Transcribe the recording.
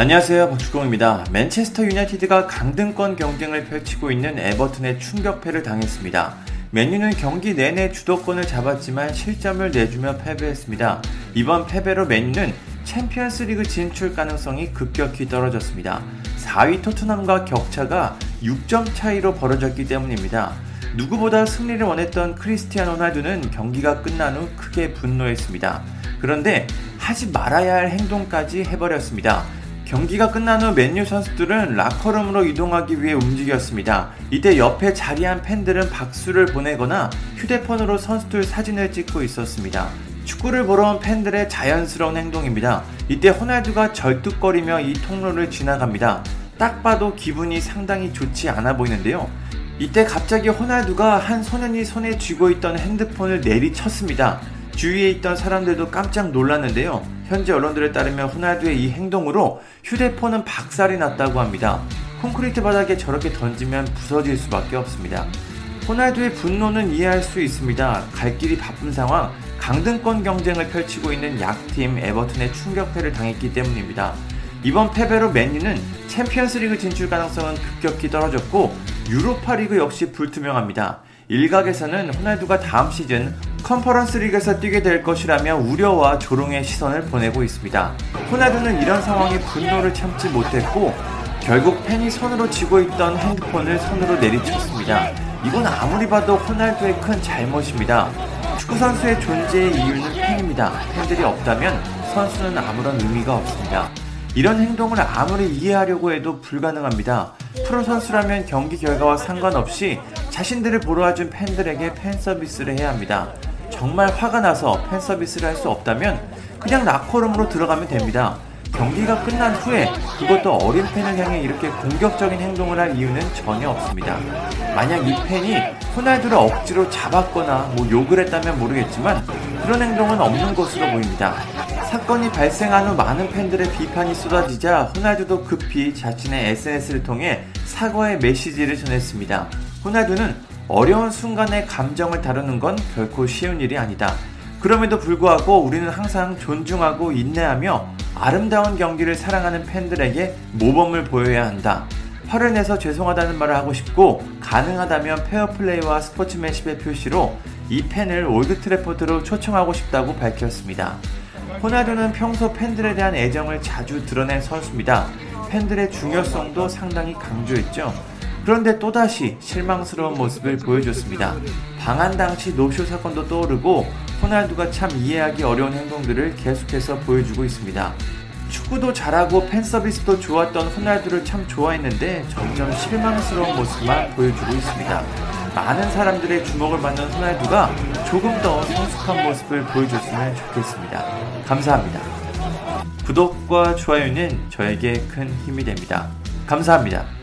안녕하세요 박주공입니다. 맨체스터 유나이티드가 강등권 경쟁을 펼치고 있는 에버튼의 충격패를 당했습니다. 맨유는 경기 내내 주도권을 잡았지만 실점을 내주며 패배했습니다. 이번 패배로 맨유는 챔피언스리그 진출 가능성이 급격히 떨어졌습니다. 4위 토트넘과 격차가 6점 차이로 벌어졌기 때문입니다. 누구보다 승리를 원했던 크리스티아노 호날두는 경기가 끝난 후 크게 분노했습니다. 그런데 하지 말아야 할 행동까지 해버렸습니다. 경기가 끝난 후 맨유 선수들은 라커룸으로 이동하기 위해 움직였습니다. 이때 옆에 자리한 팬들은 박수를 보내거나 휴대폰으로 선수들 사진을 찍고 있었습니다. 축구를 보러 온 팬들의 자연스러운 행동입니다. 이때 호날두가 절뚝거리며 이 통로를 지나갑니다. 딱 봐도 기분이 상당히 좋지 않아 보이는데요. 이때 갑자기 호날두가 한 소년이 손에 쥐고 있던 핸드폰을 내리쳤습니다. 주위에 있던 사람들도 깜짝 놀랐는데요. 현지 언론들에 따르면 호날두의 이 행동으로 휴대폰은 박살이 났다고 합니다. 콘크리트 바닥에 저렇게 던지면 부서질 수밖에 없습니다. 호날두의 분노는 이해할 수 있습니다. 갈 길이 바쁜 상황, 강등권 경쟁을 펼치고 있는 약팀 에버튼의 충격패를 당했기 때문입니다. 이번 패배로 맨유는 챔피언스리그 진출 가능성은 급격히 떨어졌고 유로파리그 역시 불투명합니다. 일각에서는 호날두가 다음 시즌 컨퍼런스 리그에서 뛰게 될 것이라며 우려와 조롱의 시선을 보내고 있습니다. 호날두는 이런 상황에 분노를 참지 못했고 결국 팬이 손으로 쥐고 있던 핸드폰을 손으로 내리쳤습니다. 이건 아무리 봐도 호날두의 큰 잘못입니다. 축구 선수의 존재의 이유는 팬입니다. 팬들이 없다면 선수는 아무런 의미가 없습니다. 이런 행동을 아무리 이해하려고 해도 불가능합니다. 프로 선수라면 경기 결과와 상관없이 자신들을 보러 와준 팬들에게 팬 서비스를 해야 합니다. 정말 화가 나서 팬 서비스를 할 수 없다면 그냥 라커룸으로 들어가면 됩니다. 경기가 끝난 후에 그것도 어린 팬을 향해 이렇게 공격적인 행동을 할 이유는 전혀 없습니다. 만약 이 팬이 호날두를 억지로 잡았거나 뭐 욕을 했다면 모르겠지만 그런 행동은 없는 것으로 보입니다. 사건이 발생한 후 많은 팬들의 비판이 쏟아지자 호날두도 급히 자신의 SNS를 통해 사과의 메시지를 전했습니다. 호날두는 어려운 순간의 감정을 다루는 건 결코 쉬운 일이 아니다. 그럼에도 불구하고 우리는 항상 존중하고 인내하며 아름다운 경기를 사랑하는 팬들에게 모범을 보여야 한다. 화를 내서 죄송하다는 말을 하고 싶고 가능하다면 페어플레이와 스포츠맨십의 표시로 이 팬을 올드 트래포드로 초청하고 싶다고 밝혔습니다. 호날두는 평소 팬들에 대한 애정을 자주 드러낸 선수입니다. 팬들의 중요성도 상당히 강조했죠. 그런데 또다시 실망스러운 모습을 보여줬습니다. 방한 당시 노쇼 사건도 떠오르고 호날두가 참 이해하기 어려운 행동들을 계속해서 보여주고 있습니다. 축구도 잘하고 팬 서비스도 좋았던 호날두를 참 좋아했는데 점점 실망스러운 모습만 보여주고 있습니다. 많은 사람들의 주목을 받는 호날두가 조금 더 성숙한 모습을 보여줬으면 좋겠습니다. 감사합니다. 구독과 좋아요는 저에게 큰 힘이 됩니다. 감사합니다.